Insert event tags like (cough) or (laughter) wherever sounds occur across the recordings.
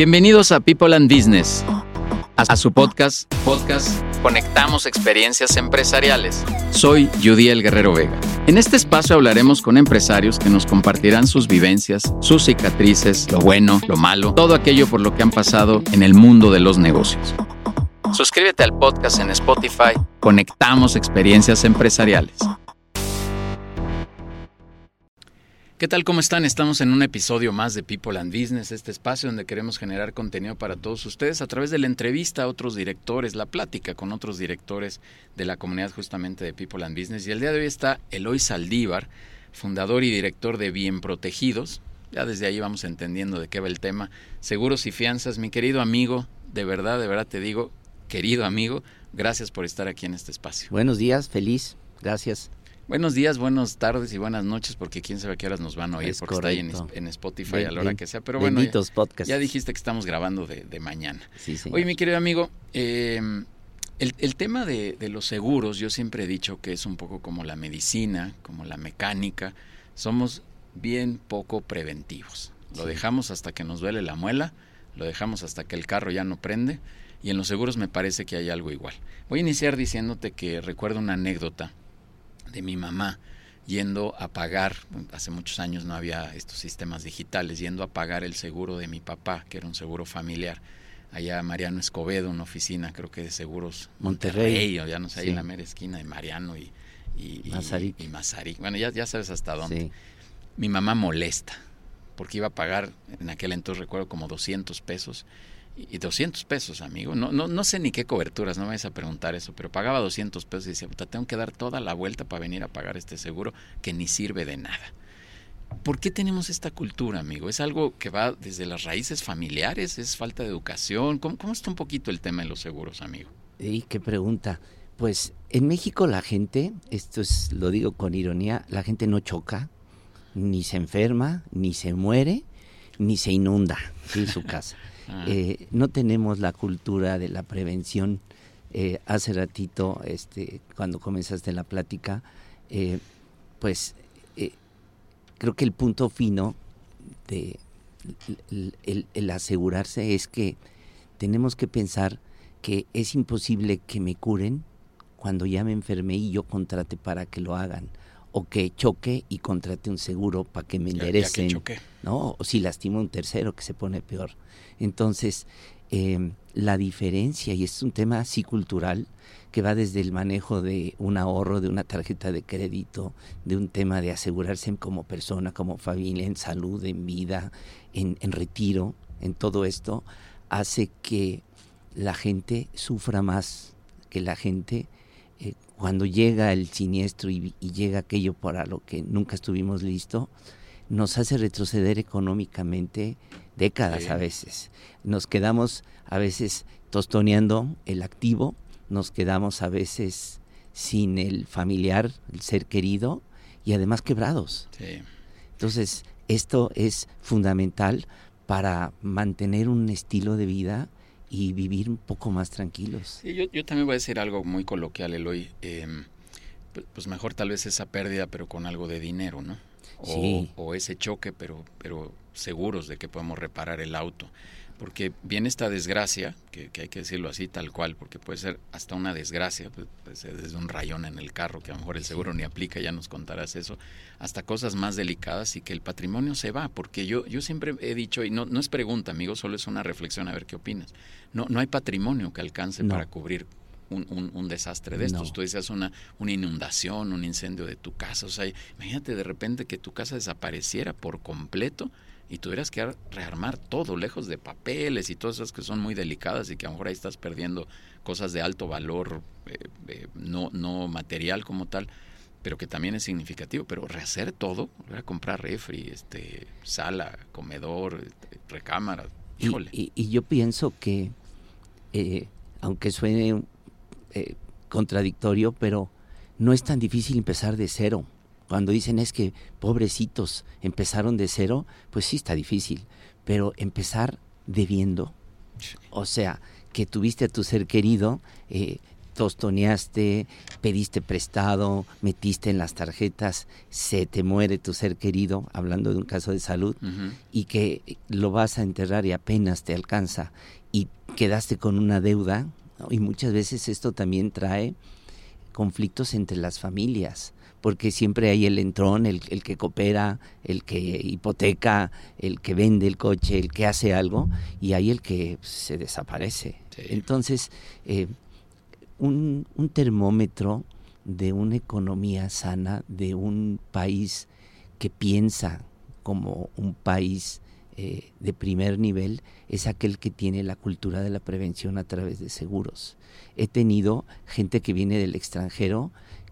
Bienvenidos a People and Business, a su podcast, podcast Conectamos Experiencias Empresariales. Soy El Guerrero Vega. En este espacio hablaremos con empresarios que nos compartirán sus vivencias, sus cicatrices, lo bueno, lo malo, todo aquello por lo que han pasado en el mundo de los negocios. Suscríbete al podcast en Spotify. Conectamos Experiencias Empresariales. ¿Qué tal? ¿Cómo están? Estamos en un episodio más de People and Business, este espacio donde queremos generar contenido para todos ustedes a través de la entrevista a otros directores, la plática con otros directores de la comunidad justamente de People and Business. Y el día de hoy está Eloy Saldívar, fundador y director de Bien Protegidos. Ya desde ahí vamos entendiendo de qué va el tema. Seguros y fianzas, mi querido amigo, de verdad, de verdad te digo, querido amigo, gracias por estar aquí en este espacio. Buenos días, feliz, gracias. Buenos días, buenas tardes y buenas noches, porque quién sabe a qué horas nos van a oír, porque está ahí en, Spotify a la hora que sea. Pero bueno, ya, dijiste que estamos grabando de, mañana. Sí, Oye, mi querido amigo, em, el, tema de, los seguros, yo siempre he dicho que es un poco como la medicina, como la mecánica. Somos bien poco preventivos. Lo dejamos hasta que nos duele la muela, lo dejamos hasta que el carro ya no prende. Y en los seguros me parece que hay algo igual. Voy a iniciar diciéndote que recuerdo una anécdota de mi mamá yendo a pagar, hace muchos años no había estos sistemas digitales, yendo a pagar el seguro de mi papá, que era un seguro familiar. Allá Mariano Escobedo, una oficina creo que de seguros. Monterrey, o ya no sé, ahí en la mera esquina de Mariano y, y, y, Bueno, ya, ya sabes hasta dónde. Mi mamá molesta, porque iba a pagar, en aquel entonces recuerdo, como 200 pesos y 200 pesos, amigo. No, no, no sé ni qué coberturas, no me vais a preguntar eso, pero pagaba 200 pesos y decía, tengo que dar toda la vuelta para venir a pagar este seguro que ni sirve de nada. ¿Por qué tenemos esta cultura, amigo? ¿Es algo que va desde las raíces familiares? ¿Es falta de educación? ¿Cómo, cómo está un poquito el tema de los seguros, amigo? Y qué pregunta. Pues en México la gente, esto es, lo digo con ironía, la gente no choca, ni se enferma, ni se muere, ni se inunda en su (laughs) casa. Ah. Eh, no tenemos la cultura de la prevención. Eh, hace ratito, este, cuando comenzaste la plática, eh, pues creo que el punto fino de el, asegurarse es que tenemos que pensar que es imposible que me curen cuando ya me enfermé y yo contrate para que lo hagan o que choque y contrate un seguro para que me enderecen, ¿no? O si lastimo un tercero que se pone peor. Entonces, em, la diferencia, y es un tema así cultural, que va desde el manejo de un ahorro, de una tarjeta de crédito, de un tema de asegurarse como persona, como familia, en salud, en vida, en, retiro, en todo esto, hace que la gente sufra más, que la gente eh, cuando llega el siniestro y, llega aquello para lo que nunca estuvimos listos, nos hace retroceder económicamente décadas a veces. Nos quedamos a veces tostoneando el activo, nos quedamos a veces sin el familiar, el ser querido y además quebrados. Entonces, esto es fundamental para mantener un estilo de vida y vivir un poco más tranquilos. yo, yo, también voy a decir algo muy coloquial, Eloy. Eh, pues mejor tal vez esa pérdida, pero con algo de dinero, ¿no? O, o ese choque, pero, pero seguros de que podemos reparar el auto. Porque viene esta desgracia, que, hay que decirlo así, tal cual, porque puede ser hasta una desgracia, pues, puede ser desde un rayón en el carro, que a lo mejor el seguro ni aplica, ya nos contarás eso, hasta cosas más delicadas y que el patrimonio se va. Porque yo, yo siempre he dicho, y no, no es pregunta, amigo, solo es una reflexión, a ver qué opinas. No, no hay patrimonio que alcance para cubrir un, un, desastre de estos. Tú decías una, una inundación, un incendio de tu casa. O sea, imagínate de repente que tu casa desapareciera por completo y tuvieras que rearmar todo, lejos de papeles y todas esas que son muy delicadas y que a lo mejor ahí estás perdiendo cosas de alto valor, eh, eh, no, no material como tal, pero que también es significativo. Pero rehacer todo, a comprar refri, este, sala, comedor, este, recámara, híjole. Y, yo pienso que, eh, aunque suene eh, contradictorio, pero no es tan difícil empezar de cero. Cuando dicen es que pobrecitos empezaron de cero, pues sí está difícil, pero empezar debiendo, o sea, que tuviste a tu ser querido, eh, tostoneaste, pediste prestado, metiste en las tarjetas, se te muere tu ser querido, hablando de un caso de salud, y que lo vas a enterrar y apenas te alcanza y quedaste con una deuda, y muchas veces esto también trae conflictos entre las familias porque siempre hay el entrón, el, que coopera, el que hipoteca, el que vende el coche, el que hace algo, y hay el que se desaparece. Entonces, eh, un, termómetro de una economía sana, de un país que piensa como un país eh, de primer nivel, es aquel que tiene la cultura de la prevención a través de seguros. He tenido gente que viene del extranjero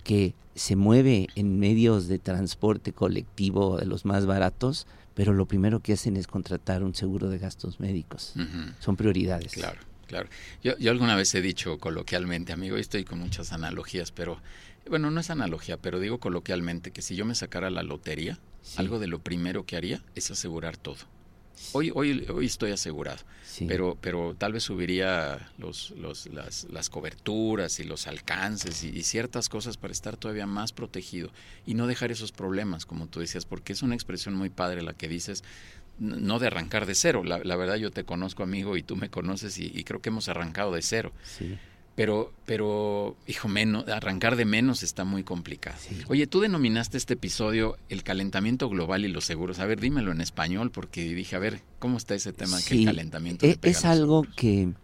que se mueve en medios de transporte colectivo de los más baratos, pero lo primero que hacen es contratar un seguro de gastos médicos. Son prioridades. Claro, claro. Yo, yo alguna vez he dicho coloquialmente, amigo, y estoy con muchas analogías, pero bueno, no es analogía, pero digo coloquialmente que si yo me sacara la lotería, algo de lo primero que haría es asegurar todo. Hoy, hoy, hoy estoy asegurado, pero, pero tal vez subiría los, los, las, las coberturas y los alcances y, ciertas cosas para estar todavía más protegido y no dejar esos problemas, como tú decías, porque es una expresión muy padre la que dices, no de arrancar de cero. La, la verdad yo te conozco, amigo, y tú me conoces y, y creo que hemos arrancado de cero. Sí pero, pero, hijo, menos, arrancar de menos está muy complicado. Oye, tú denominaste este episodio el calentamiento global y los seguros. A ver, dímelo en español, porque dije, a ver, ¿cómo está ese tema que el calentamiento? E, es, algo que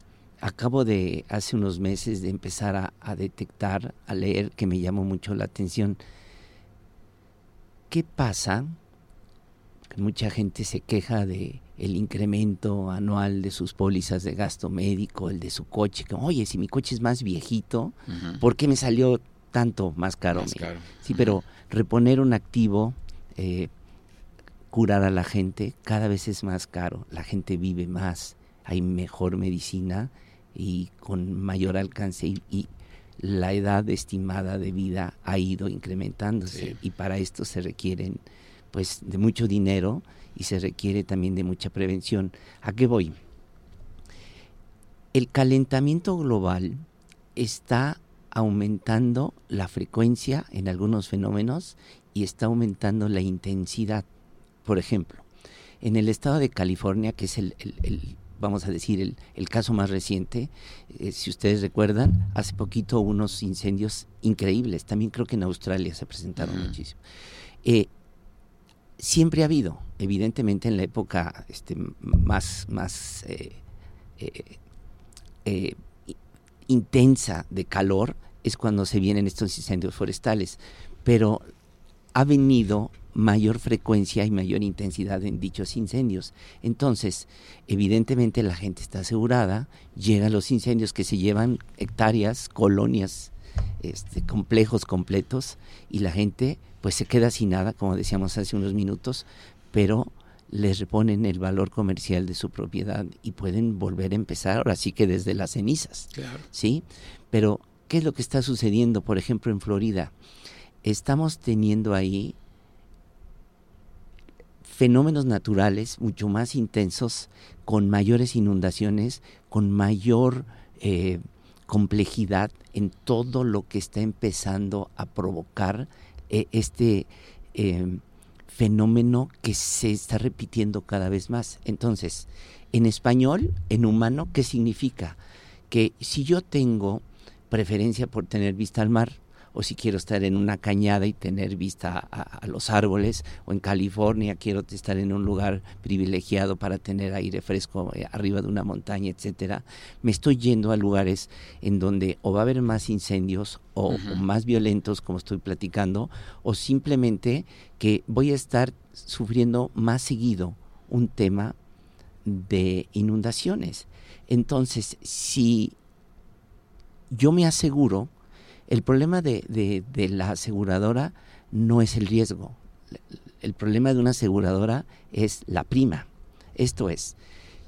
acabo de, hace unos meses, de empezar a, a detectar, a leer, que me llamó mucho la atención. ¿Qué pasa? Mucha gente se queja de el incremento anual de sus pólizas de gasto médico, el de su coche, que, oye, si mi coche es más viejito, ¿por qué me salió tanto más caro? Sí, pero reponer un activo, eh, curar a la gente, cada vez es más caro, la gente vive más, hay mejor medicina y con mayor alcance y, la edad estimada de vida ha ido incrementándose y para esto se requieren pues de mucho dinero y se requiere también de mucha prevención. ¿A qué voy? El calentamiento global está aumentando la frecuencia en algunos fenómenos y está aumentando la intensidad. Por ejemplo, en el estado de California, que es el, vamos a decir, el, caso más reciente, eh, si ustedes recuerdan, hace poquito unos incendios increíbles. También creo que en Australia se presentaron muchísimo. Eh, siempre ha habido, evidentemente en la época este, más, más eh, eh, eh, intensa de calor es cuando se vienen estos incendios forestales, pero ha venido mayor frecuencia y mayor intensidad en dichos incendios. Entonces, evidentemente la gente está asegurada, llegan los incendios que se llevan hectáreas, colonias, este, complejos completos, y la gente pues se queda sin nada, como decíamos hace unos minutos, pero les reponen el valor comercial de su propiedad y pueden volver a empezar, ahora sí que desde las cenizas. ¿Sí? Pero, ¿qué es lo que está sucediendo, por ejemplo, en Florida? Estamos teniendo ahí fenómenos naturales mucho más intensos, con mayores inundaciones, con mayor eh, complejidad en todo lo que está empezando a provocar e, este em, fenómeno que se está repitiendo cada vez más. Entonces, en español, en humano, ¿qué significa? Que si yo tengo preferencia por tener vista al mar, o si quiero estar en una cañada y tener vista a, los árboles, o en California quiero estar en un lugar privilegiado para tener aire fresco eh, arriba de una montaña, etcétera, me estoy yendo a lugares en donde o va a haber más incendios o, más violentos, como estoy platicando, o simplemente que voy a estar sufriendo más seguido un tema de inundaciones. Entonces, si yo me aseguro el problema de, la aseguradora no es el riesgo. El problema de una aseguradora es la prima. Esto es,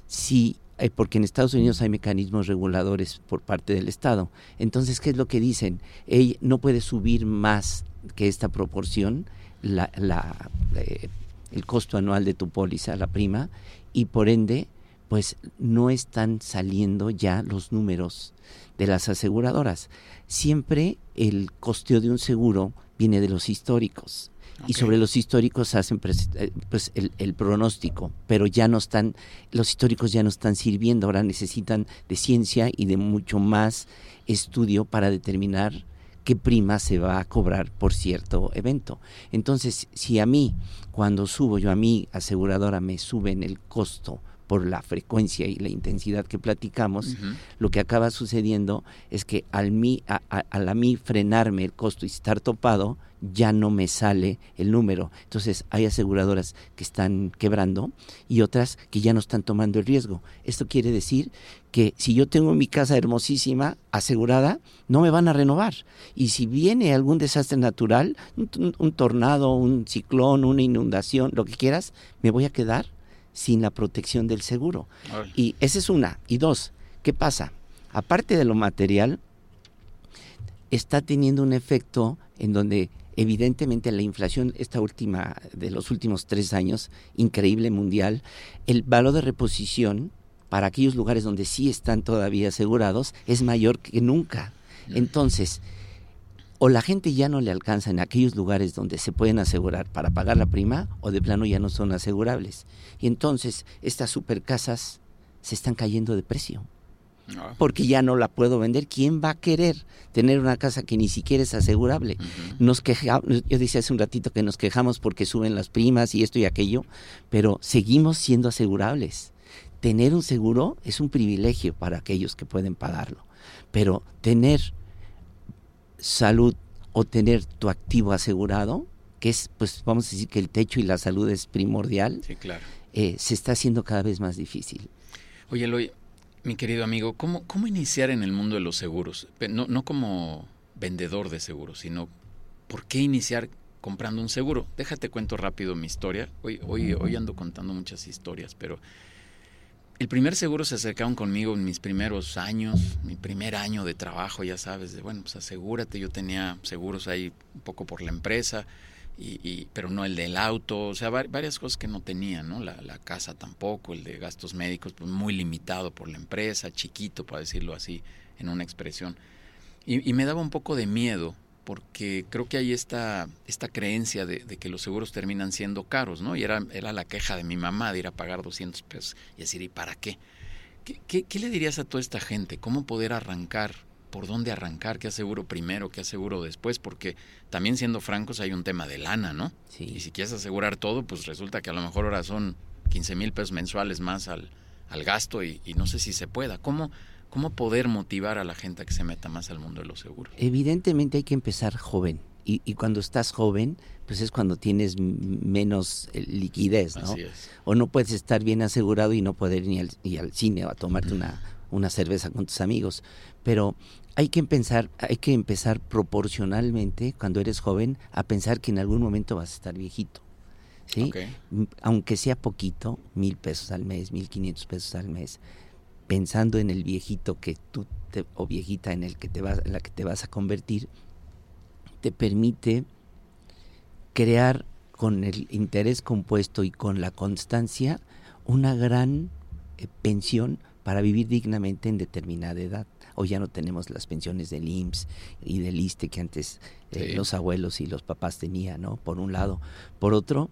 si eh, porque en Estados Unidos hay mecanismos reguladores por parte del Estado. Entonces, ¿qué es lo que dicen? no puede subir más que esta proporción eh, el costo anual de tu póliza, la prima, y por ende pues no están saliendo ya los números de las aseguradoras. Siempre el costeo de un seguro viene de los históricos. Y sobre los históricos hacen eh, pues, el, el, pronóstico, pero ya no están, los históricos ya no están sirviendo, ahora necesitan de ciencia y de mucho más estudio para determinar qué prima se va a cobrar por cierto evento. Entonces, si a mí, cuando subo yo a mi aseguradora, me suben el costo por la frecuencia y la intensidad que platicamos, lo que acaba sucediendo es que al mí, a, a, mí frenarme el costo y estar topado, ya no me sale el número. Entonces hay aseguradoras que están quebrando y otras que ya no están tomando el riesgo. Esto quiere decir que si yo tengo mi casa hermosísima asegurada, no me van a renovar. Y si viene algún desastre natural, un tornado, un ciclón, una inundación, lo que quieras, me voy a quedar sin la protección del seguro. Y esa es una. Y dos, ¿qué pasa? Aparte de lo material, está teniendo un efecto en donde evidentemente la inflación, esta última de los últimos tres años, increíble mundial, el valor de reposición para aquellos lugares donde sí están todavía asegurados es mayor que nunca. Entonces, o la gente ya no le alcanza en aquellos lugares donde se pueden asegurar para pagar la prima, o de plano ya no son asegurables. Y entonces estas supercasas se están cayendo de precio. Ah. Porque ya no la puedo vender. ¿Quién va a querer tener una casa que ni siquiera es asegurable? Nos quejamos, yo decía hace un ratito que nos quejamos porque suben las primas y esto y aquello, pero seguimos siendo asegurables. Tener un seguro es un privilegio para aquellos que pueden pagarlo, pero tener salud o tener tu activo asegurado, que es, pues vamos a decir que el techo y la salud es primordial, sí, claro. Eh, se está haciendo cada vez más difícil. Oye, Eloy, mi querido amigo, ¿cómo, ¿cómo iniciar en el mundo de los seguros? No, no como vendedor de seguros, sino ¿por qué iniciar comprando un seguro? Déjate cuento rápido mi historia. Hoy, hoy, hoy ando contando muchas historias, pero el primer seguro se acercaron conmigo en mis primeros años, mi primer año de trabajo, ya sabes, de bueno, pues asegúrate, yo tenía seguros ahí un poco por la empresa, y, pero no el del auto, o sea, varias cosas que no tenía, ¿no? La, casa tampoco, el de gastos médicos, pues muy limitado por la empresa, chiquito, para decirlo así, en una expresión. Y me daba un poco de miedo porque creo que hay esta, esta creencia de, que los seguros terminan siendo caros, ¿no? Y era, era la queja de mi mamá de ir a pagar 200 pesos y decir, ¿y para qué? ¿Qué, qué? le dirías a toda esta gente? ¿Cómo poder arrancar? ¿Por dónde arrancar? ¿Qué aseguro primero? ¿Qué aseguro después? Porque también siendo francos hay un tema de lana, ¿no? Sí. Y si quieres asegurar todo, pues resulta que a lo mejor ahora son 15 mil pesos mensuales más al, al gasto y, y no sé si se pueda. ¿Cómo, ¿Cómo poder motivar a la gente a que se meta más al mundo de los seguros? Evidentemente hay que empezar joven. Y, cuando estás joven, pues es cuando tienes menos eh, liquidez, ¿no? Así es. O no puedes estar bien asegurado y no poder ir al, al cine o a tomarte una, una cerveza con tus amigos. Pero hay que empezar, hay que empezar proporcionalmente cuando eres joven a pensar que en algún momento vas a estar viejito. ¿sí? Aunque sea poquito, mil pesos al mes, mil quinientos pesos al mes, pensando en el viejito que tú te, o viejita en el que te vas, en la que te vas a convertir, te permite crear con el interés compuesto y con la constancia una gran eh, pensión para vivir dignamente en determinada edad. Hoy ya no tenemos las pensiones del IMSS y del ISTE que antes eh, los abuelos y los papás tenían, ¿no? Por un lado. Por otro,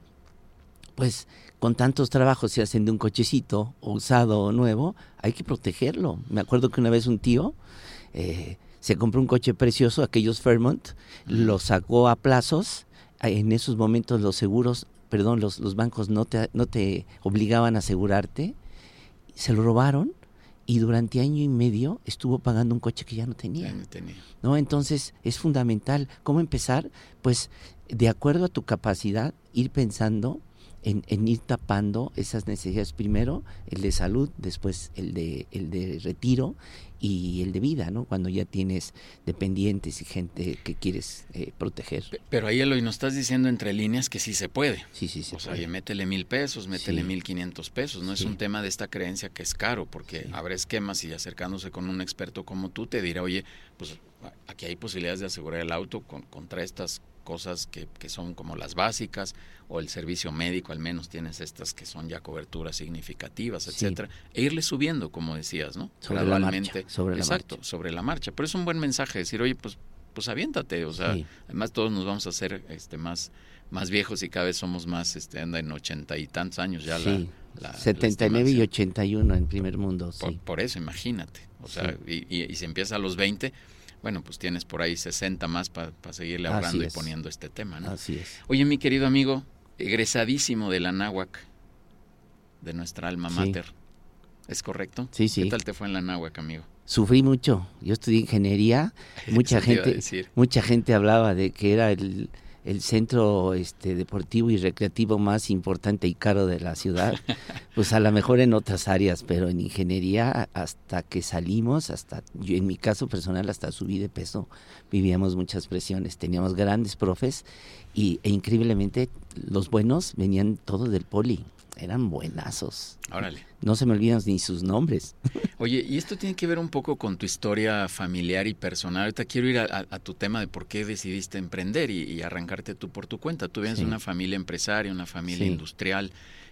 pues con tantos trabajos se hacen de un cochecito usado o nuevo, hay que protegerlo. Me acuerdo que una vez un tío eh, se compró un coche precioso, aquellos Fairmont, lo sacó a plazos. En esos momentos los seguros, perdón, los, los bancos no te, no te obligaban a asegurarte. Se lo robaron y durante año y medio estuvo pagando un coche que ya no tenía. Ya no tenía. ¿No? Entonces es fundamental. ¿Cómo empezar? Pues de acuerdo a tu capacidad, ir pensando en, ir tapando esas necesidades primero, el de salud, después el de, el de retiro y el de vida, ¿no? Cuando ya tienes dependientes y gente que quieres eh, proteger. Pero ahí lo nos estás diciendo entre líneas que sí se puede. Sí, sí, sí. O sea, métele mil pesos, métele mil quinientos pesos. No es un tema de esta creencia que es caro, porque habrá esquemas y acercándose con un experto como tú te dirá, oye, pues aquí hay posibilidades de asegurar el auto contra estas cosas que, que, son como las básicas, o el servicio médico al menos tienes estas que son ya coberturas significativas, etcétera, e irle subiendo, como decías, ¿no? Sobre Gradualmente. La sobre exacto, sobre la marcha. Pero es un buen mensaje decir, oye, pues, pues aviéntate, o sea, además todos nos vamos a hacer este más más viejos y cada vez somos más, este, anda en ochenta y tantos años ya sí. la, la 79 y 81 en primer mundo, por, por eso, imagínate. O sea, y, y, y, si empieza a los 20, bueno, pues tienes por ahí 60 más para seguirle hablando y poniendo este tema, ¿no? Así es. Oye, mi querido amigo, egresadísimo de la Náhuac, de nuestra alma mater, ¿es correcto? Sí, sí. ¿Qué tal te fue en la Náhuac, amigo? Sufrí mucho. Yo estudié ingeniería. (laughs) Mucha gente, mucha gente hablaba de que era el el centro este, deportivo y recreativo más importante y caro de la ciudad, (laughs) pues a lo mejor en otras áreas, pero en ingeniería hasta que salimos, hasta yo en mi caso personal hasta subí de peso, vivíamos muchas presiones, teníamos grandes profes y, e increíblemente los buenos venían todos del poli eran buenazos. Órale. No se me olvidan ni sus nombres. (laughs) Oye, y esto tiene que ver un poco con tu historia familiar y personal. Ahorita quiero ir a, tu tema de por qué decidiste emprender y, arrancarte tú por tu cuenta. Tú vienes de una familia empresaria, una familia industrial.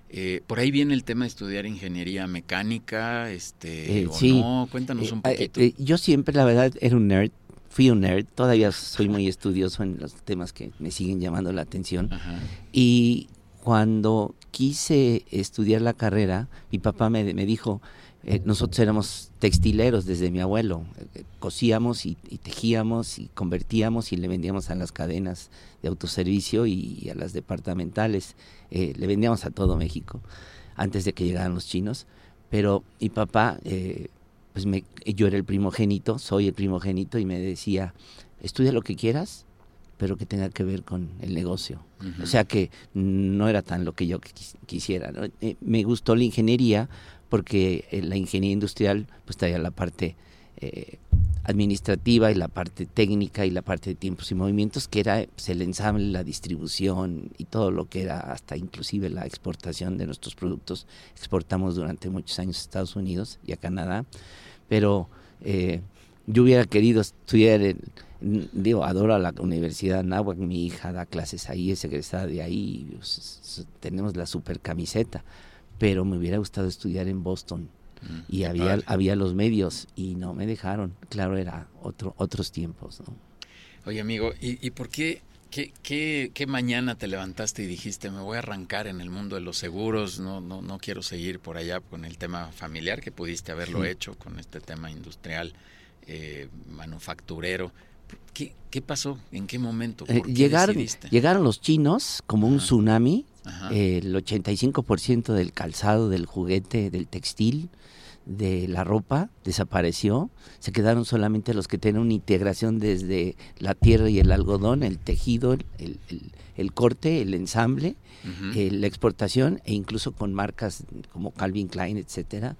Eh, por ahí viene el tema de estudiar ingeniería mecánica, este, eh, o no. Cuéntanos un eh, poquito. yo siempre, la verdad, era un nerd. Fui un nerd. Todavía soy muy estudioso en los temas que me siguen llamando la atención. Y cuando quise estudiar la carrera, mi papá me, dijo, eh, nosotros éramos textileros desde mi abuelo, eh, cosíamos y, tejíamos y convertíamos y le vendíamos a las cadenas de autoservicio y, a las departamentales, eh, le vendíamos a todo México antes de que llegaran los chinos, pero mi papá, pues me, yo era el primogénito, soy el primogénito y me decía, estudia lo que quieras, pero que tenga que ver con el negocio. O sea que no era tan lo que yo quisiera. Eh, me gustó la ingeniería porque eh, la ingeniería industrial pues traía la parte eh, administrativa y la parte técnica y la parte de tiempos y movimientos que era pues, el ensamble, la distribución y todo lo que era hasta inclusive la exportación de nuestros productos. Exportamos durante muchos años a Estados Unidos y a Canadá, pero yo hubiera querido estudiar digo, adoro a la Universidad Nahuac, mi hija da clases ahí, es egresada de ahí, pues, tenemos la super camiseta, pero me hubiera gustado estudiar en Boston. Mm, y había, había los medios y no me dejaron. Claro, era otro, otros tiempos. ¿no? Oye, amigo, ¿y, por qué, qué, qué, qué, mañana te levantaste y dijiste, me voy a arrancar en el mundo de los seguros, no, no, no quiero seguir por allá con el tema familiar, que pudiste haberlo hecho, con este tema industrial, eh, manufacturero? ¿Qué, pasó? ¿En qué momento? Eh, llegaron, llegaron los chinos como un tsunami, el 85% del calzado, del juguete, del textil, de la ropa desapareció, se quedaron solamente los que tienen una integración desde la tierra y el algodón, el tejido, el, corte, el ensamble, eh, la exportación e incluso con marcas como Calvin Klein, etcétera,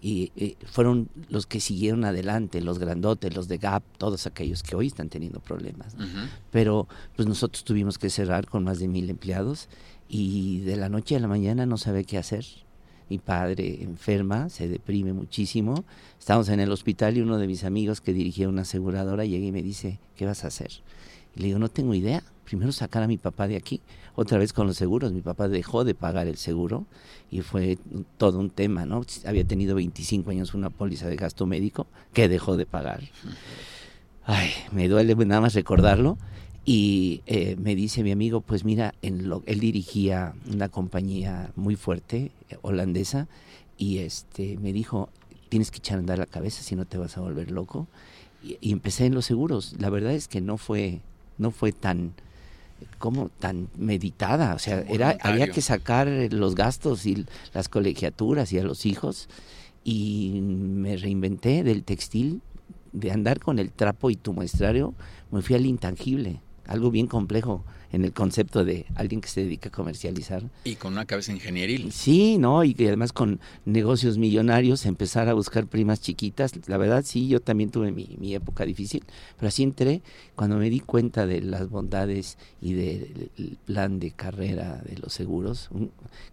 y fueron los que siguieron adelante, los grandotes, los de Gap, todos aquellos que hoy están teniendo problemas. Pero pues nosotros tuvimos que cerrar con más de mil empleados y de la noche a la mañana no sabe qué hacer. Mi padre enferma, se deprime muchísimo. Estamos en el hospital y uno de mis amigos que dirigía una aseguradora llega y me dice, ¿qué vas a hacer? Y le digo, no tengo idea. Primero sacar a mi papá de aquí. Otra vez con los seguros. Mi papá dejó de pagar el seguro y fue todo un tema, ¿no? Había tenido 25 años una póliza de gasto médico que dejó de pagar. Ay, me duele nada más recordarlo. Y eh, me dice mi amigo, pues mira, él dirigía una compañía muy fuerte, eh, holandesa, y este me dijo, tienes que echar a andar la cabeza si no te vas a volver loco. Y empecé en los seguros. La verdad es que no fue, no fue tan como tan meditada, o sea, era había que sacar los gastos y las colegiaturas y a los hijos y me reinventé del textil, de andar con el trapo y tu muestrario, me fui al intangible, algo bien complejo en el concepto de alguien que se dedica a comercializar. Y con una cabeza ingenieril. Sí, ¿no? Y además con negocios millonarios, empezar a buscar primas chiquitas. La verdad, sí, yo también tuve mi, época difícil, pero así entré cuando me di cuenta de las bondades y del plan de carrera de los seguros,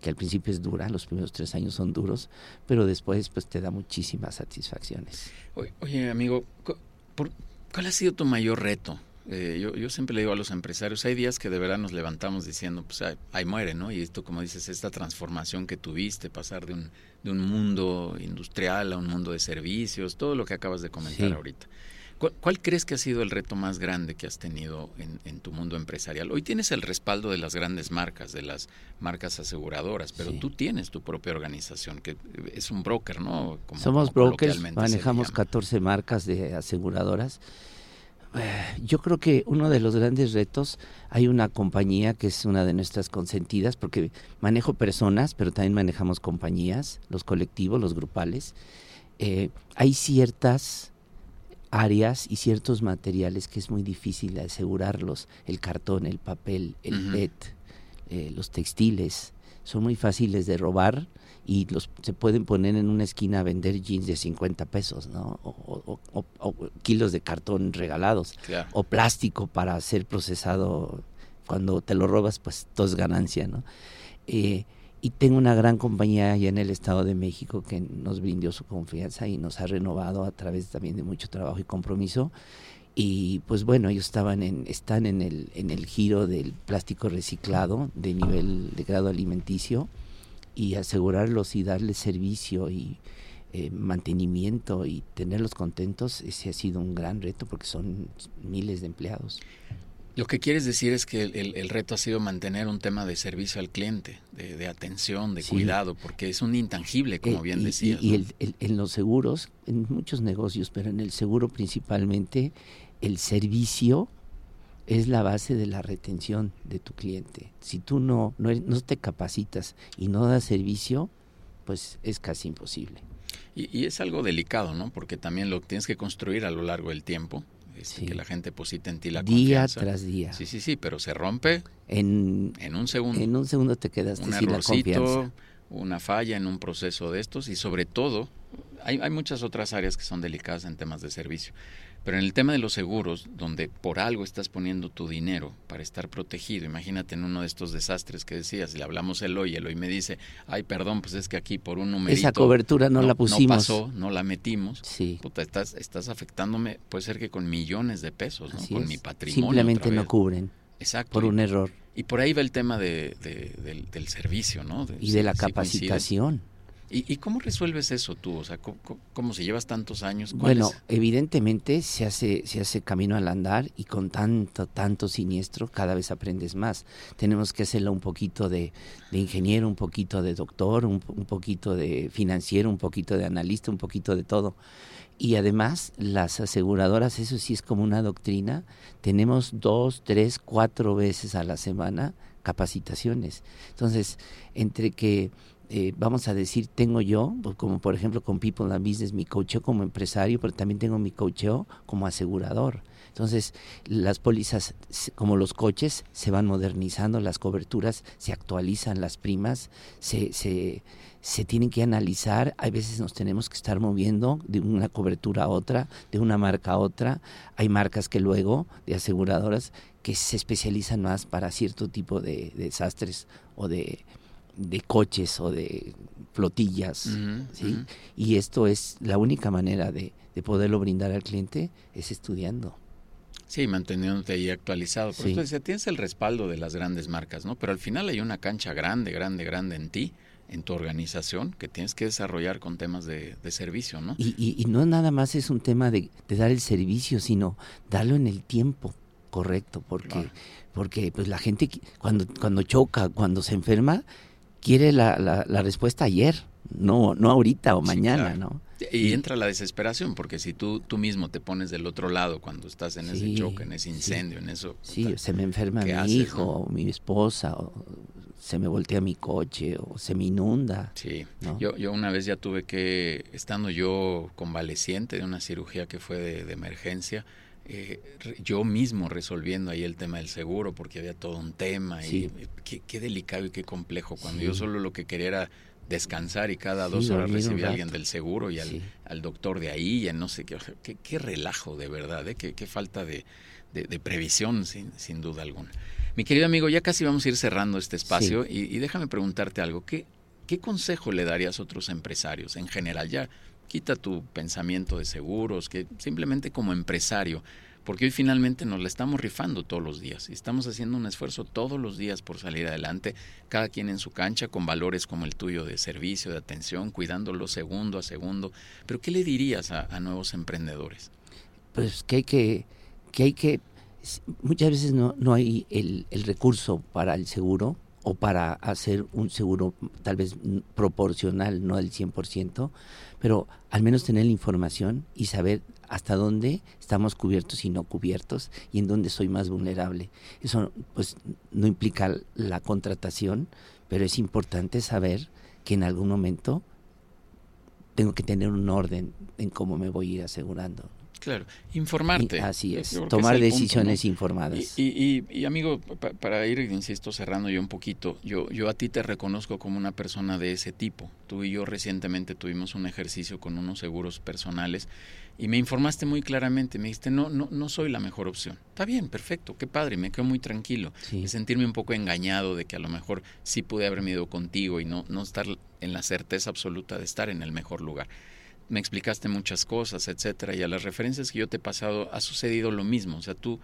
que al principio es dura, los primeros tres años son duros, pero después pues te da muchísimas satisfacciones. Oye, amigo, ¿cuál ha sido tu mayor reto? Eh, yo, yo, siempre le digo a los empresarios, hay días que de verdad nos levantamos diciendo, pues ahí, muere, ¿no? Y esto, como dices, esta transformación que tuviste, pasar de un, de un mundo industrial a un mundo de servicios, todo lo que acabas de comentar ahorita. ¿Cuál, crees que ha sido el reto más grande que has tenido en, tu mundo empresarial? Hoy tienes el respaldo de las grandes marcas, de las marcas aseguradoras, pero tú tienes tu propia organización, que es un broker, ¿no? Somos brokers, manejamos 14 marcas de aseguradoras. Eh, yo creo que uno de los grandes retos, hay una compañía que es una de nuestras consentidas, porque manejo personas, pero también manejamos compañías, los colectivos, los grupales. Eh, hay ciertas áreas y ciertos materiales que es muy difícil asegurarlos, el cartón, el papel, el PET, eh, los textiles, son muy fáciles de robar y los se pueden poner en una esquina a vender jeans de 50 pesos, ¿no? O, kilos de cartón regalados, o plástico para ser procesado. Cuando te lo robas, pues todo es ganancia, ¿no? Eh, y tengo una gran compañía allá en el Estado de México que nos brindó su confianza y nos ha renovado a través también de mucho trabajo y compromiso. Y pues bueno, ellos estaban en, están en el, en el giro del plástico reciclado de nivel de grado alimenticio y asegurarlos y darles servicio y eh, mantenimiento y tenerlos contentos, ese ha sido un gran reto porque son miles de empleados. Lo que quieres decir es que el, reto ha sido mantener un tema de servicio al cliente, de, atención, de cuidado, porque es un intangible, como eh, bien decías. Y, en los seguros, en muchos negocios, pero en el seguro principalmente, el servicio es la base de la retención de tu cliente. Si tú no, no, no te capacitas y no das servicio, pues es casi imposible. Y, y, es algo delicado, ¿no? Porque también lo tienes que construir a lo largo del tiempo este, que la gente deposita en ti la día tras día. Sí, sí, sí, pero se rompe en, en un segundo. En un segundo te quedas un sin la confianza. una falla en un proceso de estos y sobre todo hay, hay muchas otras áreas que son delicadas en temas de servicio. Pero en el tema de los seguros, donde por algo estás poniendo tu dinero para estar protegido, imagínate en uno de estos desastres que decías, le hablamos el hoy, el hoy me dice, ay, perdón, pues es que aquí por un numerito... Esa cobertura no, la pusimos. No pasó, no la metimos. Sí. Puta, estás, estás afectándome, puede ser que con millones de pesos, ¿no? con mi patrimonio. Simplemente no cubren. Exacto. Por un error. Y por ahí va el tema de, del, servicio, ¿no? y de la capacitación. ¿Y, cómo resuelves eso tú? O sea, ¿cómo, se llevas tantos años? Bueno, evidentemente se hace, se hace camino al andar y con tanto, tanto siniestro cada vez aprendes más. Tenemos que hacerlo un poquito de, ingeniero, un poquito de doctor, un, poquito de financiero, un poquito de analista, un poquito de todo. Y además, las aseguradoras, eso sí es como una doctrina, tenemos dos, tres, cuatro veces a la semana capacitaciones. Entonces, entre que eh, vamos a decir, tengo yo, pues, como por ejemplo con People and Business, mi coacheo como empresario, pero también tengo mi coacheo como asegurador. Entonces, las pólizas, como los coches, se van modernizando, las coberturas se actualizan, las primas se, se, se tienen que analizar. Hay veces nos tenemos que estar moviendo de una cobertura a otra, de una marca a otra. Hay marcas que luego, de aseguradoras, que se especializan más para cierto tipo de desastres o de de coches o de flotillas, ¿sí? Y esto es la única manera de, de, poderlo brindar al cliente es estudiando. Sí, manteniéndote ahí actualizado. Por eso decía, tienes el respaldo de las grandes marcas, ¿no? Pero al final hay una cancha grande, grande, grande en ti, en tu organización, que tienes que desarrollar con temas de, de servicio, ¿no? Y, y, no nada más es un tema de, de, dar el servicio, sino darlo en el tiempo correcto, porque, porque pues la gente cuando, cuando choca, cuando se enferma, quiere la, la, respuesta ayer, no, no ahorita o mañana, ¿no? Y entra la desesperación, porque si tú, tú mismo te pones del otro lado cuando estás en ese choque, en ese incendio, en eso... Sí, se me enferma mi hijo, o mi esposa, o se me voltea mi coche, o se me inunda. Sí, yo, yo una vez ya tuve que, estando yo convaleciente de una cirugía que fue de emergencia, eh, yo mismo resolviendo ahí el tema del seguro porque había todo un tema y qué, delicado y qué complejo cuando yo solo lo que quería era descansar y cada dos horas recibía a alguien del seguro y al, doctor de ahí y no sé qué, qué, relajo de verdad, ¿eh? qué, falta de, previsión sin, sin, duda alguna. Mi querido amigo, ya casi vamos a ir cerrando este espacio y, y, déjame preguntarte algo, ¿qué, ¿qué consejo le darías a otros empresarios en general? Ya quita tu pensamiento de seguros, que simplemente como empresario, porque hoy finalmente nos la estamos rifando todos los días y estamos haciendo un esfuerzo todos los días por salir adelante, cada quien en su cancha con valores como el tuyo de servicio, de atención, cuidándolo segundo a segundo. Pero ¿qué le dirías a, nuevos emprendedores? Pues que hay que, que hay que, muchas veces no, no hay el, el recurso para el seguro o para hacer un seguro tal vez proporcional, no del 100%, pero al menos tener la información y saber hasta dónde estamos cubiertos y no cubiertos y en dónde soy más vulnerable. Eso pues no implica la contratación, pero es importante saber que en algún momento tengo que tener un orden en cómo me voy a ir asegurando. Claro, informarte. así es, tomar decisiones informadas. Y, amigo, para ir, insisto, cerrando yo un poquito, yo, yo a ti te reconozco como una persona de ese tipo. Tú y yo recientemente tuvimos un ejercicio con unos seguros personales y me informaste muy claramente, me dijiste, no, no, no soy la mejor opción. Está bien, perfecto, qué padre, me quedo muy tranquilo. De sentirme un poco engañado de que a lo mejor sí pude haberme ido contigo y no, no estar en la certeza absoluta de estar en el mejor lugar me explicaste muchas cosas, etcétera, y a las referencias que yo te he pasado ha sucedido lo mismo. O sea, tú,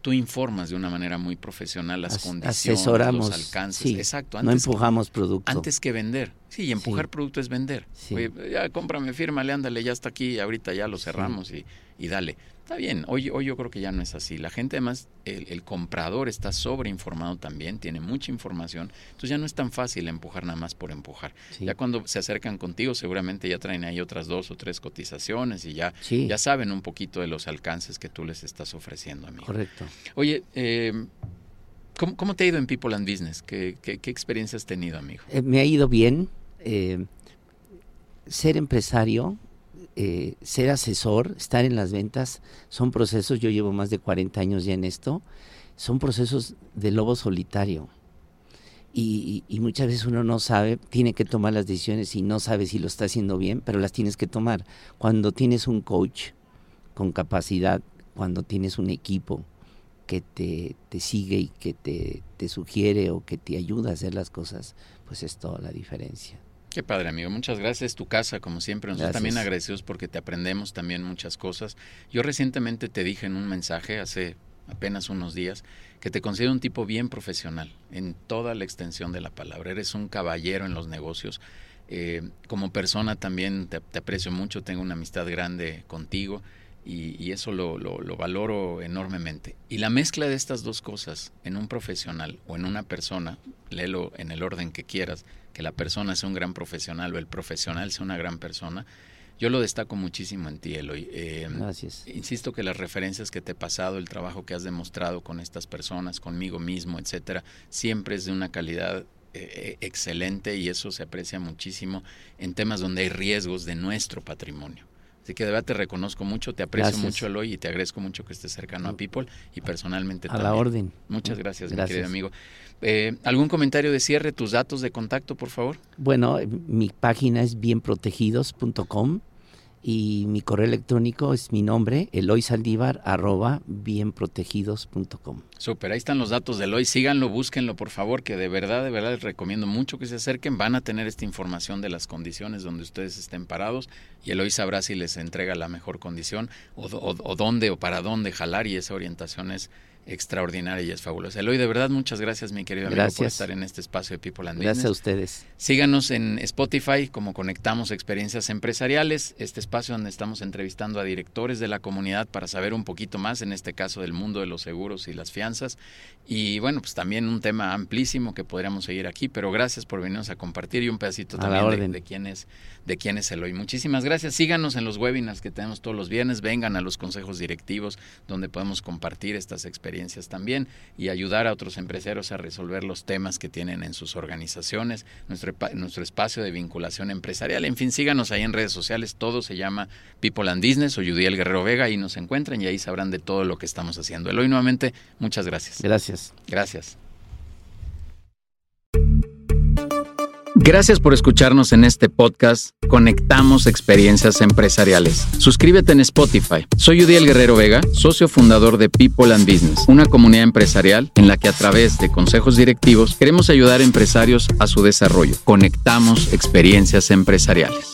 tú informas de una manera muy profesional las condiciones, los alcances. Exacto. no empujamos producto. Antes que vender. Sí, y empujar producto es vender. Oye, ya cómprame, fírmale, ándale, ya está aquí, ahorita ya lo cerramos y, y dale. Está bien, hoy, hoy yo creo que ya no es así. La gente además, el, comprador está sobreinformado también, tiene mucha información, entonces ya no es tan fácil empujar nada más por empujar. Ya cuando se acercan contigo seguramente ya traen ahí otras dos o tres cotizaciones y ya, ya saben un poquito de los alcances que tú les estás ofreciendo, amigo. Correcto. Oye, eh, ¿cómo, te ha ido en People and Business? ¿Qué, qué, experiencia has tenido, amigo? Eh, me ha ido bien. Eh, ser empresario eh, ser asesor, estar en las ventas, son procesos, yo llevo más de 40 años ya en esto, son procesos de lobo solitario. Y, muchas veces uno no sabe, tiene que tomar las decisiones y no sabe si lo está haciendo bien, pero las tienes que tomar. Cuando tienes un coach con capacidad, cuando tienes un equipo que te, te sigue y que te, te sugiere o que te ayuda a hacer las cosas, pues es toda la diferencia. Qué padre, amigo. Muchas gracias. Tu casa, como siempre. Nosotros también agradecidos porque te aprendemos también muchas cosas. Yo recientemente te dije en un mensaje, hace apenas unos días, que te considero un tipo bien profesional en toda la extensión de la palabra. Eres un caballero en los negocios. Eh, como persona también te, aprecio mucho, tengo una amistad grande contigo y, eso lo, lo, valoro enormemente. Y la mezcla de estas dos cosas en un profesional o en una persona, léelo en el orden que quieras, que la persona sea un gran profesional o el profesional sea una gran persona, yo lo destaco muchísimo en ti, Eloy. Eh, Gracias. Insisto que las referencias que te he pasado, el trabajo que has demostrado con estas personas, conmigo mismo, etcétera, siempre es de una calidad eh, eh, excelente y eso se aprecia muchísimo en temas donde hay riesgos de nuestro patrimonio. Así que de verdad te reconozco mucho, te aprecio mucho, Eloy, y te agradezco mucho que estés cercano a mm. People y personalmente a la orden. Muchas gracias, mi querido amigo. Eh, ¿Algún comentario de cierre? ¿Tus datos de contacto, por favor? Bueno, mi página es bienprotegidos.com y mi correo electrónico es mi nombre, eloysaldívar, arroba bienprotegidos.com. Súper, ahí están los datos de Eloy, síganlo, búsquenlo por favor, que de verdad, de verdad les recomiendo mucho que se acerquen, van a tener esta información de las condiciones donde ustedes estén parados y Eloy sabrá si les entrega la mejor condición o, o dónde o para dónde jalar y esa orientación es extraordinaria y es fabulosa. Eloy, de verdad, muchas gracias, mi querido amigo, por estar en este espacio de People and Gracias a ustedes. Síganos en Spotify como Conectamos Experiencias Empresariales, este espacio donde estamos entrevistando a directores de la comunidad para saber un poquito más, en este caso, del mundo de los seguros y las fianzas. Y bueno, pues también un tema amplísimo que podríamos seguir aquí, pero gracias por venirnos a compartir y un pedacito también de, quién es, de quién es Eloy. Muchísimas gracias. Síganos en los webinars que tenemos todos los viernes, vengan a los consejos directivos donde podemos compartir estas experiencias también y ayudar a otros empresarios a resolver los temas que tienen en sus organizaciones, nuestro, nuestro espacio de vinculación empresarial. En fin, síganos ahí en redes sociales, todo se llama People and Business o Judiel Guerrero Vega, ahí nos encuentran y ahí sabrán de todo lo que estamos haciendo. Eloy, nuevamente, muchas gracias. Gracias. Gracias. Gracias por escucharnos en este podcast Conectamos Experiencias Empresariales. Suscríbete en Spotify. Soy Udiel Guerrero Vega, socio fundador de People and Business, una comunidad empresarial en la que a través de consejos directivos queremos ayudar a empresarios a su desarrollo. Conectamos Experiencias Empresariales.